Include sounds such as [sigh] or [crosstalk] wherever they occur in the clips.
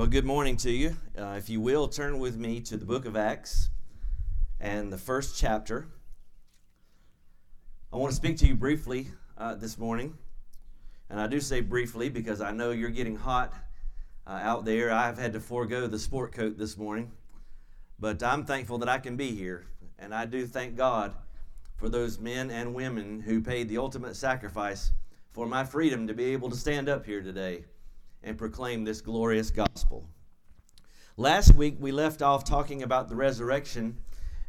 Well, good morning to you. Uh, if you will, turn with me to the book of Acts and the first chapter. I want to speak to you briefly uh, this morning. And I do say briefly because I know you're getting hot uh, out there. I've had to forego the sport coat this morning. But I'm thankful that I can be here. And I do thank God for those men and women who paid the ultimate sacrifice for my freedom to be able to stand up here today and proclaim this glorious gospel. Last week we left off talking about the resurrection,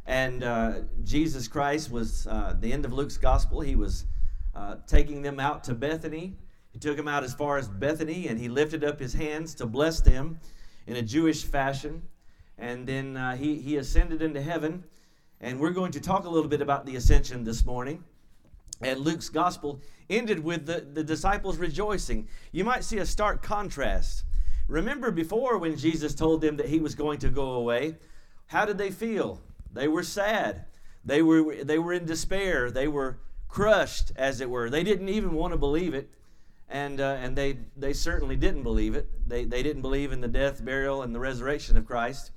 and uh, Jesus Christ was uh, the end of Luke's gospel. He was uh, taking them out to Bethany. He took them out as far as Bethany, and he lifted up his hands to bless them in a Jewish fashion. And then uh, he, he ascended into heaven. And we're going to talk a little bit about the ascension this morning. And Luke's gospel ended with the, the disciples rejoicing. You might see a stark contrast. Remember before when Jesus told them that he was going to go away, how did they feel? They were sad. They were, they were in despair. They were crushed, as it were. They didn't even want to believe it. And, uh, and they, they certainly didn't believe it. They, they didn't believe in the death, burial, and the resurrection of Christ.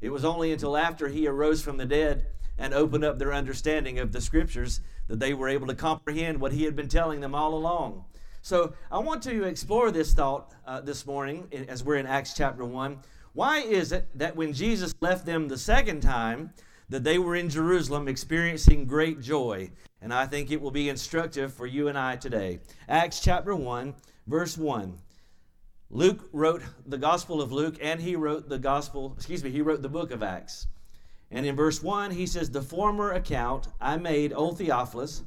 It was only until after he arose from the dead and opened up their understanding of the scriptures that they were able to comprehend what he had been telling them all along. So I want to explore this thought uh, this morning as we're in Acts chapter 1. Why is it that when Jesus left them the second time, that they were in Jerusalem experiencing great joy? And I think it will be instructive for you and I today. Acts chapter 1, verse 1. Luke wrote the Gospel of Luke, and he wrote the Gospel, excuse me, he wrote the book of Acts. And in verse 1, he says, The former account I made, O Theophilus,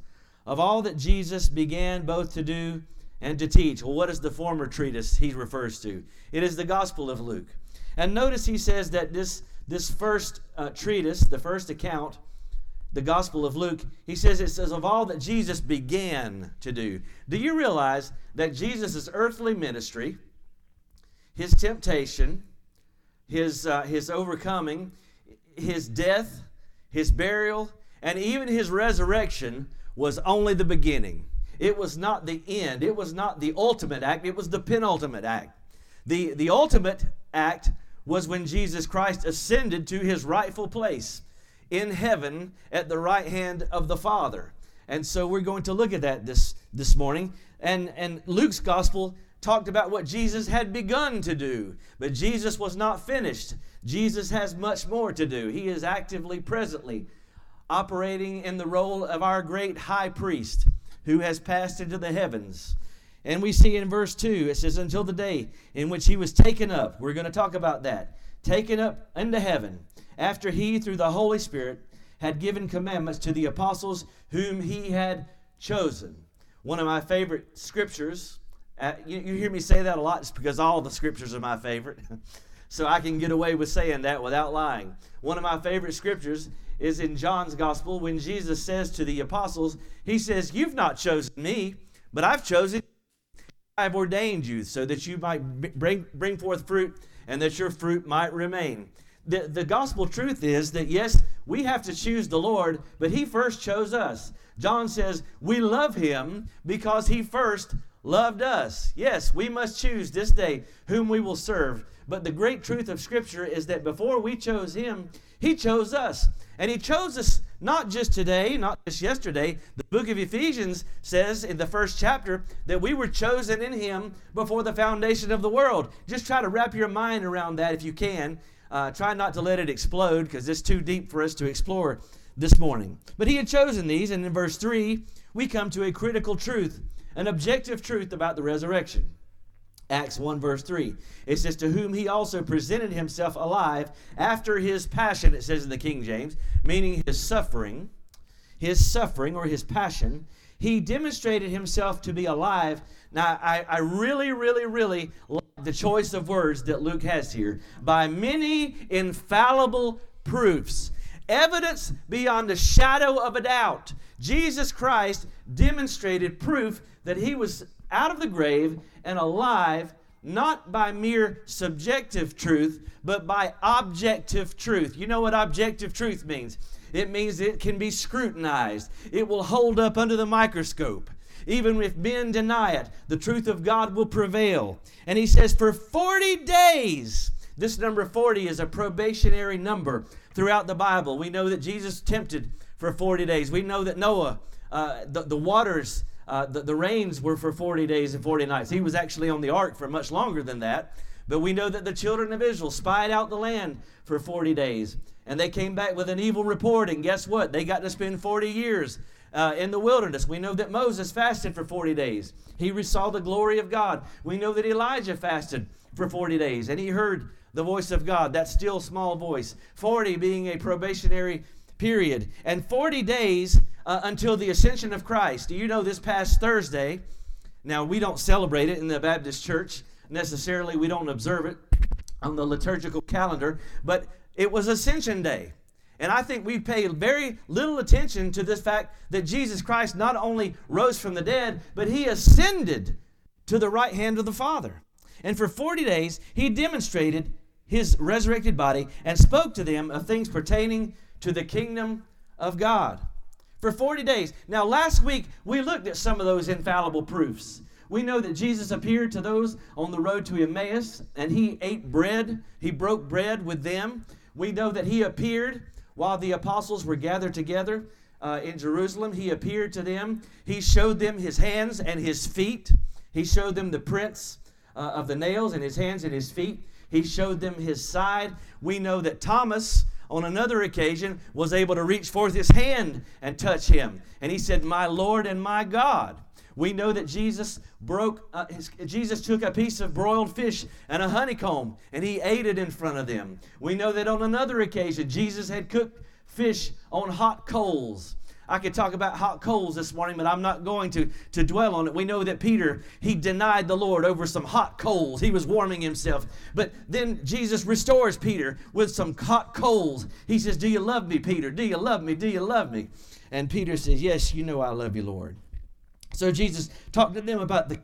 of all that Jesus began both to do and to teach. Well, what is the former treatise he refers to? It is the Gospel of Luke. And notice he says that this, this first uh, treatise, the first account, the Gospel of Luke, he says it says of all that Jesus began to do. Do you realize that Jesus' earthly ministry, his temptation, his, uh, his overcoming, his death, his burial, and even his resurrection was only the beginning. It was not the end. It was not the ultimate act. It was the penultimate act. The, the ultimate act was when Jesus Christ ascended to his rightful place in heaven at the right hand of the Father. And so we're going to look at that this, this morning. And, and Luke's gospel talked about what Jesus had begun to do, but Jesus was not finished. Jesus has much more to do. He is actively, presently operating in the role of our great high priest who has passed into the heavens. And we see in verse 2, it says, Until the day in which he was taken up. We're going to talk about that. Taken up into heaven, after he, through the Holy Spirit, had given commandments to the apostles whom he had chosen. One of my favorite scriptures, uh, you, you hear me say that a lot, it's because all the scriptures are my favorite. [laughs] so I can get away with saying that without lying. One of my favorite scriptures is in John's gospel when Jesus says to the apostles, He says, You've not chosen me, but I've chosen I've ordained you so that you might bring, bring forth fruit and that your fruit might remain. The, the gospel truth is that yes, we have to choose the Lord, but He first chose us. John says, We love Him because He first loved us. Yes, we must choose this day whom we will serve. But the great truth of Scripture is that before we chose Him, He chose us. And He chose us not just today, not just yesterday. The book of Ephesians says in the first chapter that we were chosen in Him before the foundation of the world. Just try to wrap your mind around that if you can. Uh, try not to let it explode because it's too deep for us to explore this morning. But He had chosen these, and in verse 3, we come to a critical truth, an objective truth about the resurrection. Acts 1, verse 3. It says, To whom he also presented himself alive after his passion, it says in the King James, meaning his suffering, his suffering or his passion. He demonstrated himself to be alive. Now, I, I really, really, really like the choice of words that Luke has here. By many infallible proofs, evidence beyond the shadow of a doubt. Jesus Christ demonstrated proof that he was out of the grave and alive not by mere subjective truth, but by objective truth. You know what objective truth means? It means it can be scrutinized, it will hold up under the microscope. Even if men deny it, the truth of God will prevail. And he says, For 40 days, this number 40 is a probationary number throughout the Bible. We know that Jesus tempted for 40 days. We know that Noah, uh, the, the waters, uh, the, the rains were for 40 days and 40 nights. He was actually on the ark for much longer than that. But we know that the children of Israel spied out the land for 40 days. And they came back with an evil report. And guess what? They got to spend 40 years uh, in the wilderness. We know that Moses fasted for 40 days. He saw the glory of God. We know that Elijah fasted for 40 days and he heard the voice of God, that still small voice. 40 being a probationary period. And 40 days uh, until the ascension of Christ. Do you know this past Thursday? Now, we don't celebrate it in the Baptist church necessarily, we don't observe it on the liturgical calendar, but it was Ascension Day. And I think we pay very little attention to this fact that Jesus Christ not only rose from the dead, but he ascended to the right hand of the Father. And for 40 days, he demonstrated his resurrected body and spoke to them of things pertaining to the kingdom of God. For 40 days. Now, last week, we looked at some of those infallible proofs. We know that Jesus appeared to those on the road to Emmaus and he ate bread. He broke bread with them. We know that he appeared while the apostles were gathered together uh, in Jerusalem. He appeared to them. He showed them his hands and his feet. He showed them the prints uh, of the nails in his hands and his feet. He showed them his side. We know that Thomas, on another occasion, was able to reach forth his hand and touch him. And he said, My Lord and my God. We know that Jesus broke, uh, his, Jesus took a piece of broiled fish and a honeycomb and he ate it in front of them. We know that on another occasion, Jesus had cooked fish on hot coals. I could talk about hot coals this morning, but I'm not going to, to dwell on it. We know that Peter, he denied the Lord over some hot coals. He was warming himself. But then Jesus restores Peter with some hot coals. He says, Do you love me, Peter? Do you love me? Do you love me? And Peter says, Yes, you know I love you, Lord. So Jesus talked to them about the,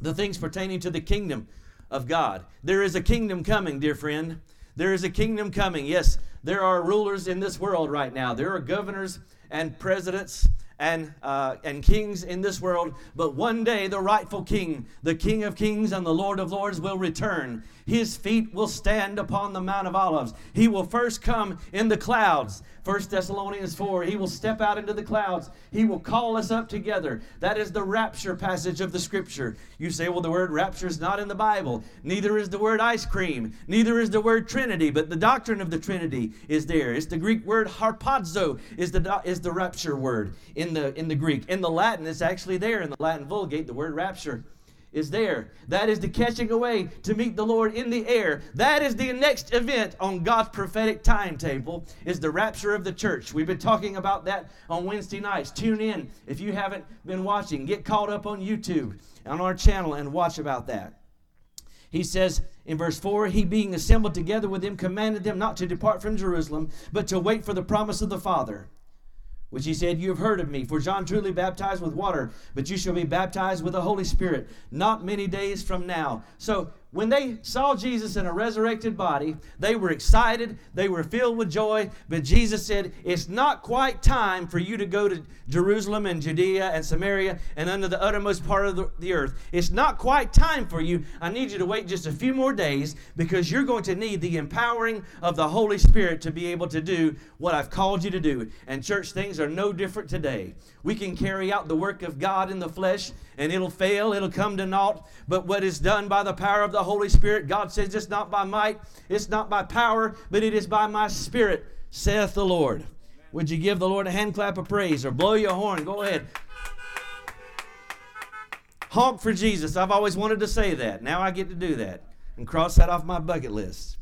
the things pertaining to the kingdom of God. There is a kingdom coming, dear friend. There is a kingdom coming. Yes, there are rulers in this world right now. There are governors and presidents and, uh, and kings in this world, but one day the rightful king, the King of kings and the Lord of lords, will return. His feet will stand upon the Mount of Olives. He will first come in the clouds. 1 Thessalonians 4, he will step out into the clouds. He will call us up together. That is the rapture passage of the scripture. You say, well, the word rapture is not in the Bible. Neither is the word ice cream. Neither is the word Trinity, but the doctrine of the Trinity is there. It's the Greek word harpazo is the, is the rapture word in the, in the Greek. In the Latin, it's actually there in the Latin Vulgate, the word rapture is there. That is the catching away to meet the Lord in the air. That is the next event on God's prophetic timetable is the rapture of the church. We've been talking about that on Wednesday nights. Tune in if you haven't been watching. Get caught up on YouTube on our channel and watch about that. He says in verse 4 He being assembled together with them commanded them not to depart from Jerusalem, but to wait for the promise of the Father which he said, You have heard of me. For John truly baptized with water, but you shall be baptized with the Holy Spirit not many days from now. So when they saw Jesus in a resurrected body, they were excited, they were filled with joy, but Jesus said, It's not quite time for you to go to Jerusalem and Judea and Samaria and under the uttermost part of the, the earth. It's not quite time for you. I need you to wait just a few more days because you're going to need the empowering of the Holy Spirit to be able to do what I've called you to do. And church, things are no different today. We can carry out the work of God in the flesh and it'll fail, it'll come to naught. But what is done by the power of the Holy Spirit, God says it's not by might, it's not by power, but it is by my Spirit, saith the Lord. Would you give the Lord a hand clap of praise or blow your horn? Go ahead. Honk for Jesus. I've always wanted to say that. Now I get to do that and cross that off my bucket list.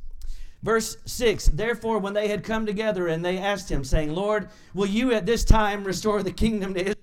Verse 6 Therefore, when they had come together and they asked him, saying, Lord, will you at this time restore the kingdom to Israel?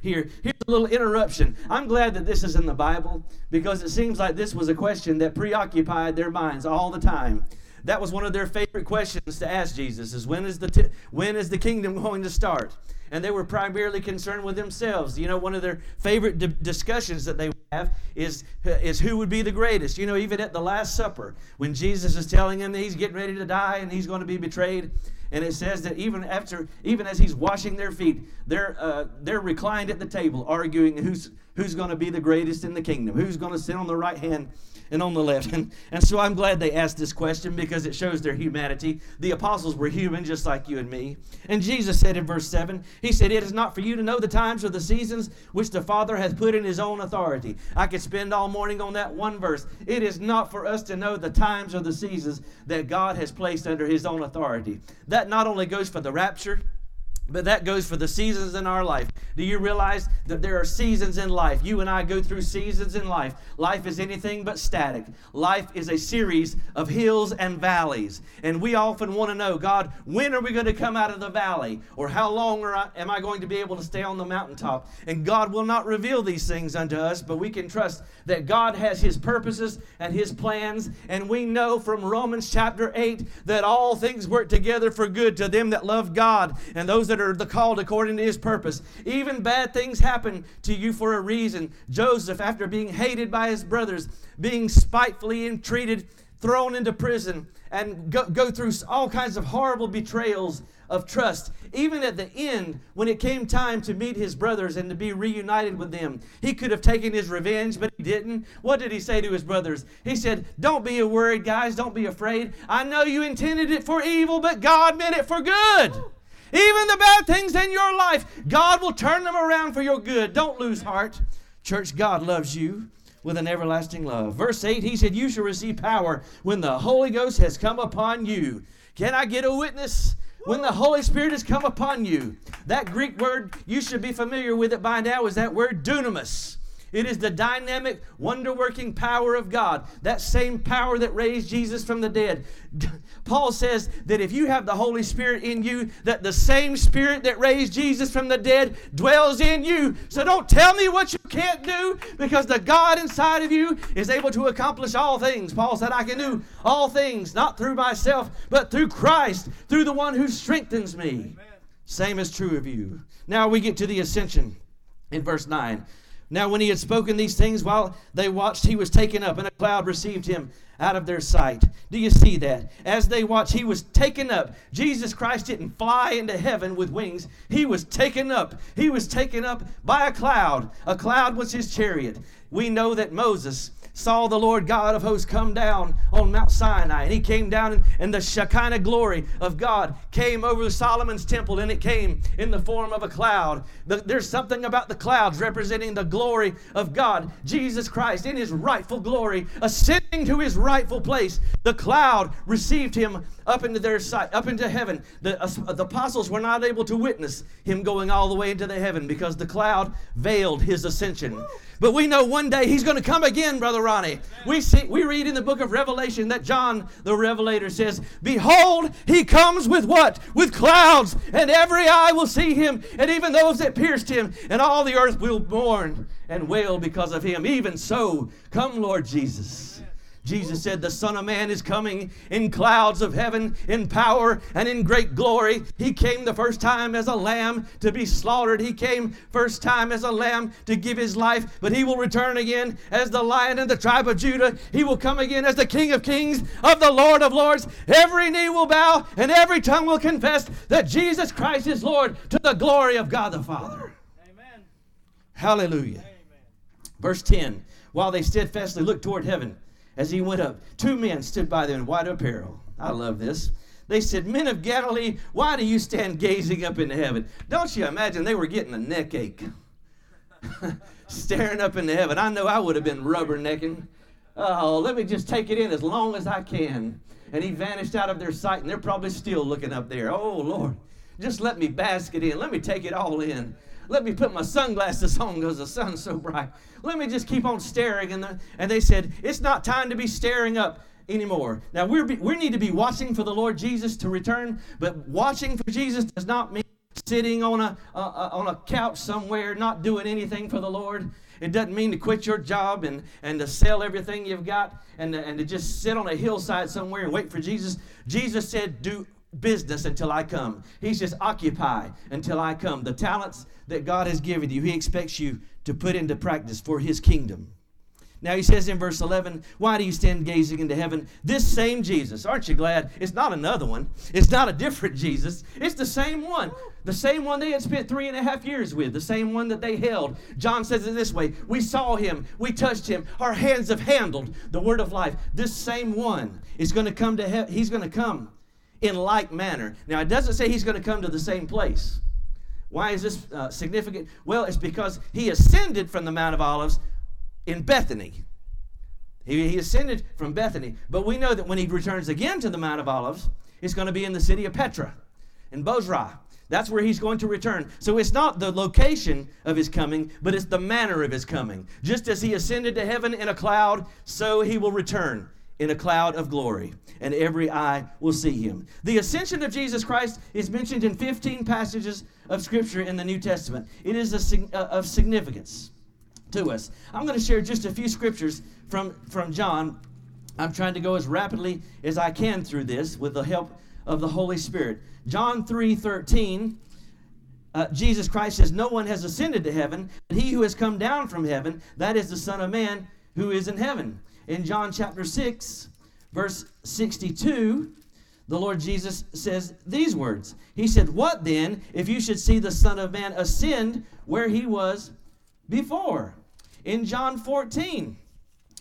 here. Here's a little interruption. I'm glad that this is in the Bible because it seems like this was a question that preoccupied their minds all the time. That was one of their favorite questions to ask Jesus is when is the t- when is the kingdom going to start? And they were primarily concerned with themselves. You know, one of their favorite di- discussions that they have is is who would be the greatest. You know, even at the last supper when Jesus is telling them that he's getting ready to die and he's going to be betrayed and it says that even after, even as he's washing their feet, they're uh, they're reclined at the table, arguing who's who's going to be the greatest in the kingdom, who's going to sit on the right hand and on the left. And, and so I'm glad they asked this question because it shows their humanity. The apostles were human just like you and me. And Jesus said in verse 7, He said, It is not for you to know the times or the seasons which the Father hath put in His own authority. I could spend all morning on that one verse. It is not for us to know the times or the seasons that God has placed under His own authority. That not only goes for the rapture, but that goes for the seasons in our life. Do you realize that there are seasons in life? You and I go through seasons in life. Life is anything but static. Life is a series of hills and valleys. And we often want to know, God, when are we going to come out of the valley? Or how long I, am I going to be able to stay on the mountaintop? And God will not reveal these things unto us, but we can trust that God has His purposes and His plans. And we know from Romans chapter 8 that all things work together for good to them that love God and those that the called according to his purpose. Even bad things happen to you for a reason. Joseph, after being hated by his brothers, being spitefully entreated, thrown into prison, and go, go through all kinds of horrible betrayals of trust. Even at the end, when it came time to meet his brothers and to be reunited with them, he could have taken his revenge, but he didn't. What did he say to his brothers? He said, Don't be worried, guys. Don't be afraid. I know you intended it for evil, but God meant it for good. Even the bad things in your life, God will turn them around for your good. Don't lose heart. Church, God loves you with an everlasting love. Verse 8, he said, You shall receive power when the Holy Ghost has come upon you. Can I get a witness? When the Holy Spirit has come upon you. That Greek word, you should be familiar with it by now, is that word dunamis. It is the dynamic, wonder working power of God, that same power that raised Jesus from the dead. Paul says that if you have the Holy Spirit in you, that the same Spirit that raised Jesus from the dead dwells in you. So don't tell me what you can't do because the God inside of you is able to accomplish all things. Paul said, I can do all things, not through myself, but through Christ, through the one who strengthens me. Amen. Same is true of you. Now we get to the ascension in verse 9. Now, when he had spoken these things while they watched, he was taken up, and a cloud received him out of their sight. Do you see that? As they watched, he was taken up. Jesus Christ didn't fly into heaven with wings, he was taken up. He was taken up by a cloud. A cloud was his chariot. We know that Moses saw the Lord God of hosts come down on Mount Sinai. And he came down, and the Shekinah glory of God came over Solomon's temple, and it came in the form of a cloud. There's something about the clouds representing the glory of God. Jesus Christ, in his rightful glory, ascending to his rightful place. The cloud received him up into their sight, up into heaven. The, uh, the apostles were not able to witness him going all the way into the heaven because the cloud veiled his ascension. But we know one day he's going to come again, Brother Ronnie. We see we read in the book of Revelation that John the Revelator says, Behold, he comes with what? With clouds, and every eye will see him, and even those that pierced him, and all the earth will mourn and wail because of him. Even so, come, Lord Jesus. Jesus said, The Son of Man is coming in clouds of heaven, in power and in great glory. He came the first time as a lamb to be slaughtered. He came first time as a lamb to give his life, but he will return again as the lion of the tribe of Judah. He will come again as the King of kings, of the Lord of lords. Every knee will bow and every tongue will confess that Jesus Christ is Lord to the glory of God the Father. Amen. Hallelujah. Amen. Verse 10 While they steadfastly looked toward heaven, as he went up. Two men stood by them in white apparel. I love this. They said, Men of Galilee, why do you stand gazing up into heaven? Don't you imagine they were getting a neck ache? [laughs] Staring up into heaven. I know I would have been rubbernecking. Oh, let me just take it in as long as I can. And he vanished out of their sight, and they're probably still looking up there. Oh, Lord, just let me bask it in. Let me take it all in. Let me put my sunglasses on because the sun's so bright. Let me just keep on staring. And, the, and they said, It's not time to be staring up anymore. Now, we we need to be watching for the Lord Jesus to return, but watching for Jesus does not mean sitting on a, a, a, on a couch somewhere not doing anything for the Lord. It doesn't mean to quit your job and, and to sell everything you've got and, and to just sit on a hillside somewhere and wait for Jesus. Jesus said, Do business until I come. He says, Occupy until I come. The talents that God has given you, He expects you to put into practice for His kingdom. Now he says in verse 11, Why do you stand gazing into heaven? This same Jesus, aren't you glad? It's not another one. It's not a different [laughs] Jesus. It's the same one. The same one they had spent three and a half years with. The same one that they held. John says it this way We saw him. We touched him. Our hands have handled the word of life. This same one is going to come to heaven. He's going to come in like manner. Now, it doesn't say he's going to come to the same place. Why is this uh, significant? Well, it's because he ascended from the Mount of Olives in Bethany. He, he ascended from Bethany. But we know that when he returns again to the Mount of Olives, it's going to be in the city of Petra, in Bozrah. That's where he's going to return. So it's not the location of his coming, but it's the manner of his coming. Just as he ascended to heaven in a cloud, so he will return in a cloud of glory, and every eye will see him. The ascension of Jesus Christ is mentioned in 15 passages of Scripture in the New Testament. It is a, uh, of significance to us. I'm going to share just a few scriptures from, from John. I'm trying to go as rapidly as I can through this with the help of the Holy Spirit. John 3 13. Uh, Jesus Christ says, No one has ascended to heaven, but he who has come down from heaven, that is the Son of Man who is in heaven. In John chapter 6, verse 62, the Lord Jesus says these words He said, What then if you should see the Son of Man ascend where he was before? In John 14,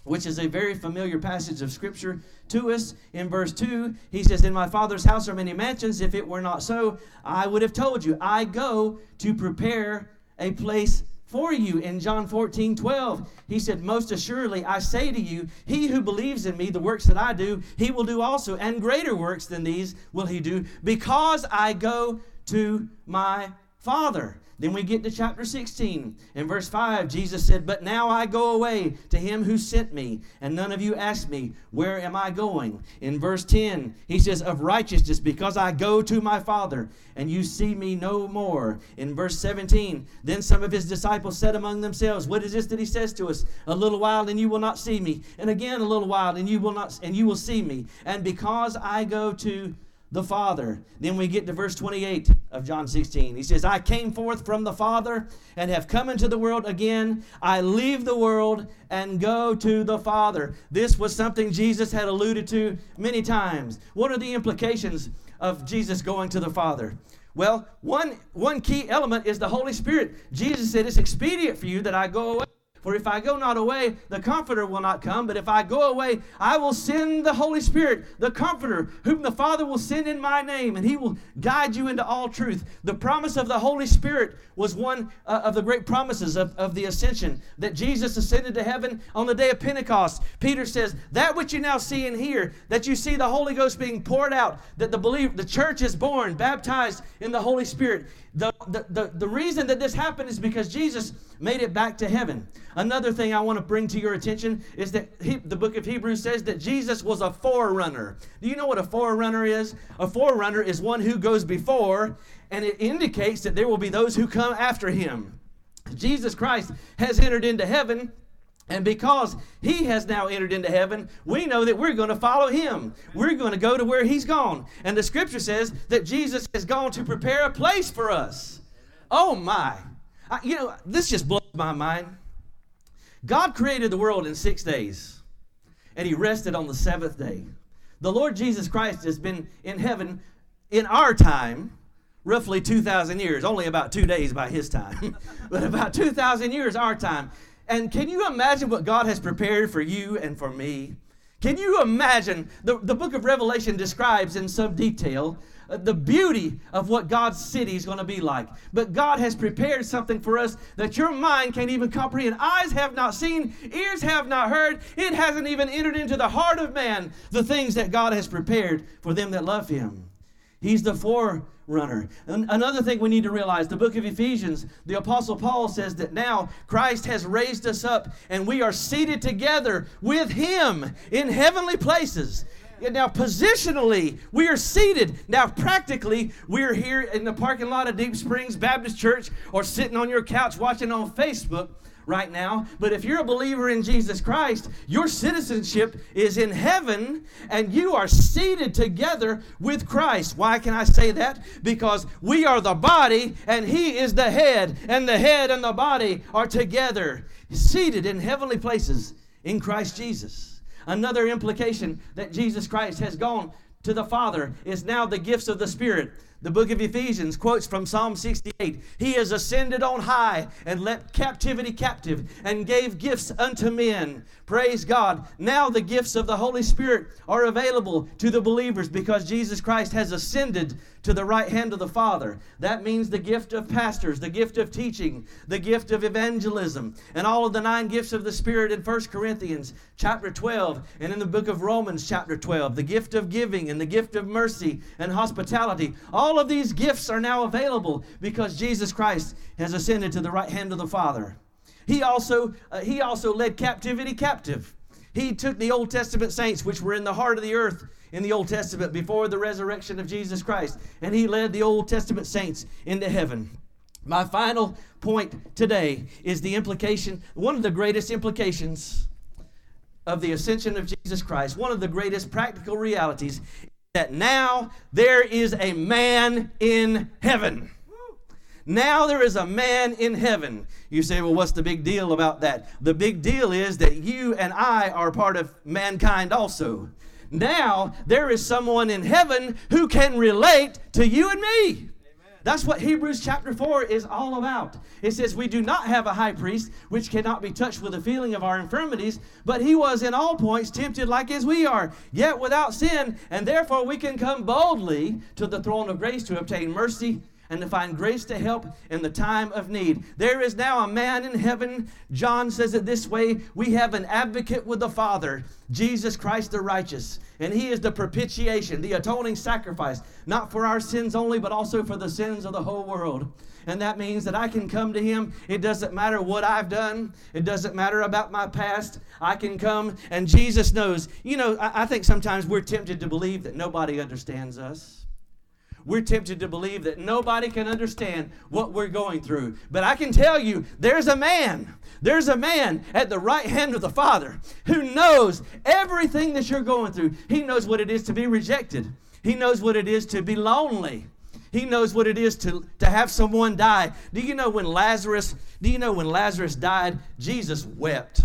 which is a very familiar passage of Scripture to us. In verse 2, he says, In my Father's house are many mansions. If it were not so, I would have told you. I go to prepare a place for you. In John 14, 12, he said, Most assuredly, I say to you, he who believes in me, the works that I do, he will do also, and greater works than these will he do, because I go to my Father. Then we get to chapter 16. In verse 5, Jesus said, But now I go away to him who sent me, and none of you ask me, Where am I going? In verse 10, he says, Of righteousness, because I go to my Father, and you see me no more. In verse 17, then some of his disciples said among themselves, What is this that he says to us? A little while, and you will not see me. And again a little while, and you will not and you will see me. And because I go to the Father. Then we get to verse 28 of John 16. He says, I came forth from the Father and have come into the world again. I leave the world and go to the Father. This was something Jesus had alluded to many times. What are the implications of Jesus going to the Father? Well, one, one key element is the Holy Spirit. Jesus said, It's expedient for you that I go away. For if I go not away, the Comforter will not come. But if I go away, I will send the Holy Spirit, the Comforter, whom the Father will send in my name, and he will guide you into all truth. The promise of the Holy Spirit was one uh, of the great promises of, of the ascension, that Jesus ascended to heaven on the day of Pentecost. Peter says, That which you now see and hear, that you see the Holy Ghost being poured out, that the believe the church is born, baptized in the Holy Spirit. The, the, the, reason that this happened is because Jesus made it back to heaven. Another thing I want to bring to your attention is that he, the book of Hebrews says that Jesus was a forerunner. Do you know what a forerunner is? A forerunner is one who goes before, and it indicates that there will be those who come after him. Jesus Christ has entered into heaven. And because he has now entered into heaven, we know that we're going to follow him. We're going to go to where he's gone. And the scripture says that Jesus has gone to prepare a place for us. Oh my. I, you know, this just blows my mind. God created the world in six days, and he rested on the seventh day. The Lord Jesus Christ has been in heaven in our time, roughly 2,000 years, only about two days by his time, [laughs] but about 2,000 years our time. And can you imagine what God has prepared for you and for me? Can you imagine? The, the book of Revelation describes in some detail uh, the beauty of what God's city is going to be like. But God has prepared something for us that your mind can't even comprehend. Eyes have not seen, ears have not heard, it hasn't even entered into the heart of man the things that God has prepared for them that love Him. He's the forerunner. And another thing we need to realize the book of Ephesians, the Apostle Paul says that now Christ has raised us up and we are seated together with Him in heavenly places. Now, positionally, we are seated. Now, practically, we're here in the parking lot of Deep Springs Baptist Church or sitting on your couch watching on Facebook right now. But if you're a believer in Jesus Christ, your citizenship is in heaven and you are seated together with Christ. Why can I say that? Because we are the body and He is the head, and the head and the body are together, seated in heavenly places in Christ Jesus. Another implication that Jesus Christ has gone to the Father is now the gifts of the Spirit. The book of Ephesians quotes from Psalm 68 He has ascended on high and led captivity captive and gave gifts unto men. Praise God. Now the gifts of the Holy Spirit are available to the believers because Jesus Christ has ascended to the right hand of the Father. That means the gift of pastors, the gift of teaching, the gift of evangelism, and all of the nine gifts of the Spirit in 1 Corinthians chapter 12 and in the book of Romans chapter 12, the gift of giving and the gift of mercy and hospitality. All of these gifts are now available because Jesus Christ has ascended to the right hand of the Father. He also, uh, he also led captivity captive. He took the Old Testament saints, which were in the heart of the earth, in the Old Testament before the resurrection of Jesus Christ. And he led the Old Testament saints into heaven. My final point today is the implication, one of the greatest implications of the ascension of Jesus Christ, one of the greatest practical realities, that now there is a man in heaven. Now there is a man in heaven. You say, well, what's the big deal about that? The big deal is that you and I are part of mankind also. Now there is someone in heaven who can relate to you and me. That's what Hebrews chapter 4 is all about. It says, We do not have a high priest which cannot be touched with the feeling of our infirmities, but he was in all points tempted like as we are, yet without sin, and therefore we can come boldly to the throne of grace to obtain mercy and to find grace to help in the time of need. There is now a man in heaven. John says it this way We have an advocate with the Father, Jesus Christ the righteous. And he is the propitiation, the atoning sacrifice, not for our sins only, but also for the sins of the whole world. And that means that I can come to him. It doesn't matter what I've done, it doesn't matter about my past. I can come, and Jesus knows. You know, I, think sometimes we're tempted to believe that nobody understands us we're tempted to believe that nobody can understand what we're going through. But I can tell you, there's a man, there's a man at the right hand of the Father who knows everything that you're going through. He knows what it is to be rejected, He knows what it is to be lonely. He knows what it is to, to have someone die. Do you know when Lazarus, do you know when Lazarus died, Jesus wept.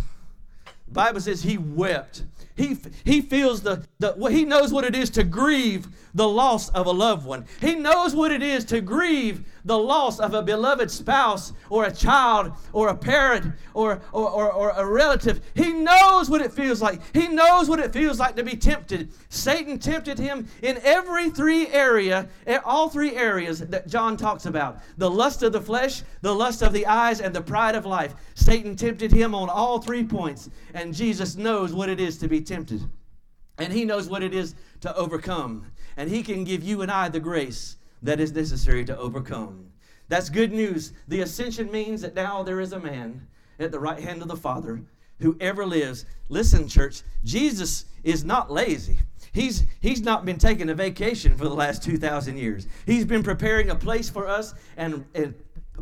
The Bible says he wept. He, he feels the, the he knows what it is to grieve the loss of a loved one. He knows what it is to grieve the loss of a beloved spouse or a child or a parent or, or, or, or, a relative. He knows what it feels like. He knows what it feels like to be tempted. Satan tempted him in every three area, eh, all three areas that John talks about. The lust of the flesh, the lust of the eyes, and the pride of life. Satan tempted him on all three points, and Jesus knows what it is to be tempted. And he knows what it is to overcome. And he can give you and I the grace that is necessary to overcome. That's good news. The ascension means that now there is a man at the right hand of the Father who ever lives. Listen, church, Jesus is not lazy. He's, he's not been taking a vacation for the last 2,000 years. He's been preparing a place for us, and, and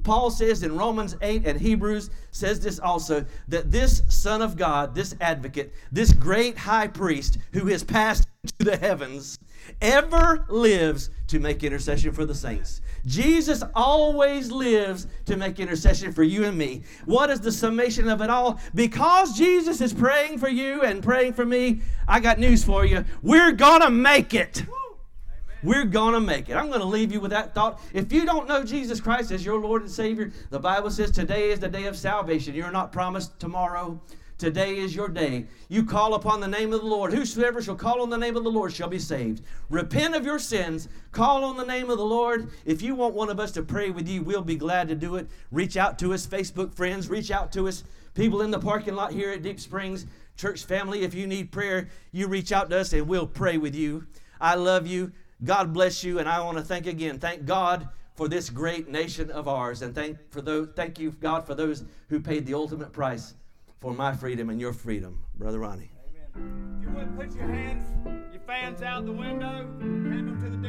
Paul says in Romans 8 and Hebrews says this also that this Son of God, this advocate, this great high priest who has passed to the heavens, ever lives to make intercession for the saints. Jesus always lives to make intercession for you and me. What is the summation of it all? Because Jesus is praying for you and praying for me, I got news for you. We're going to make it. We're going to make it. I'm going to leave you with that thought. If you don't know Jesus Christ as your Lord and Savior, the Bible says today is the day of salvation. You're not promised tomorrow. Today is your day. You call upon the name of the Lord. Whosoever shall call on the name of the Lord shall be saved. Repent of your sins. Call on the name of the Lord. If you want one of us to pray with you, we'll be glad to do it. Reach out to us, Facebook friends. Reach out to us, people in the parking lot here at Deep Springs. Church family, if you need prayer, you reach out to us and we'll pray with you. I love you. God bless you. And I want to thank again, thank God for this great nation of ours. And thank, for those, thank you, God, for those who paid the ultimate price for my freedom and your freedom. Brother Ronnie. Amen. If you would put your hands, your fans out the window, hand them to the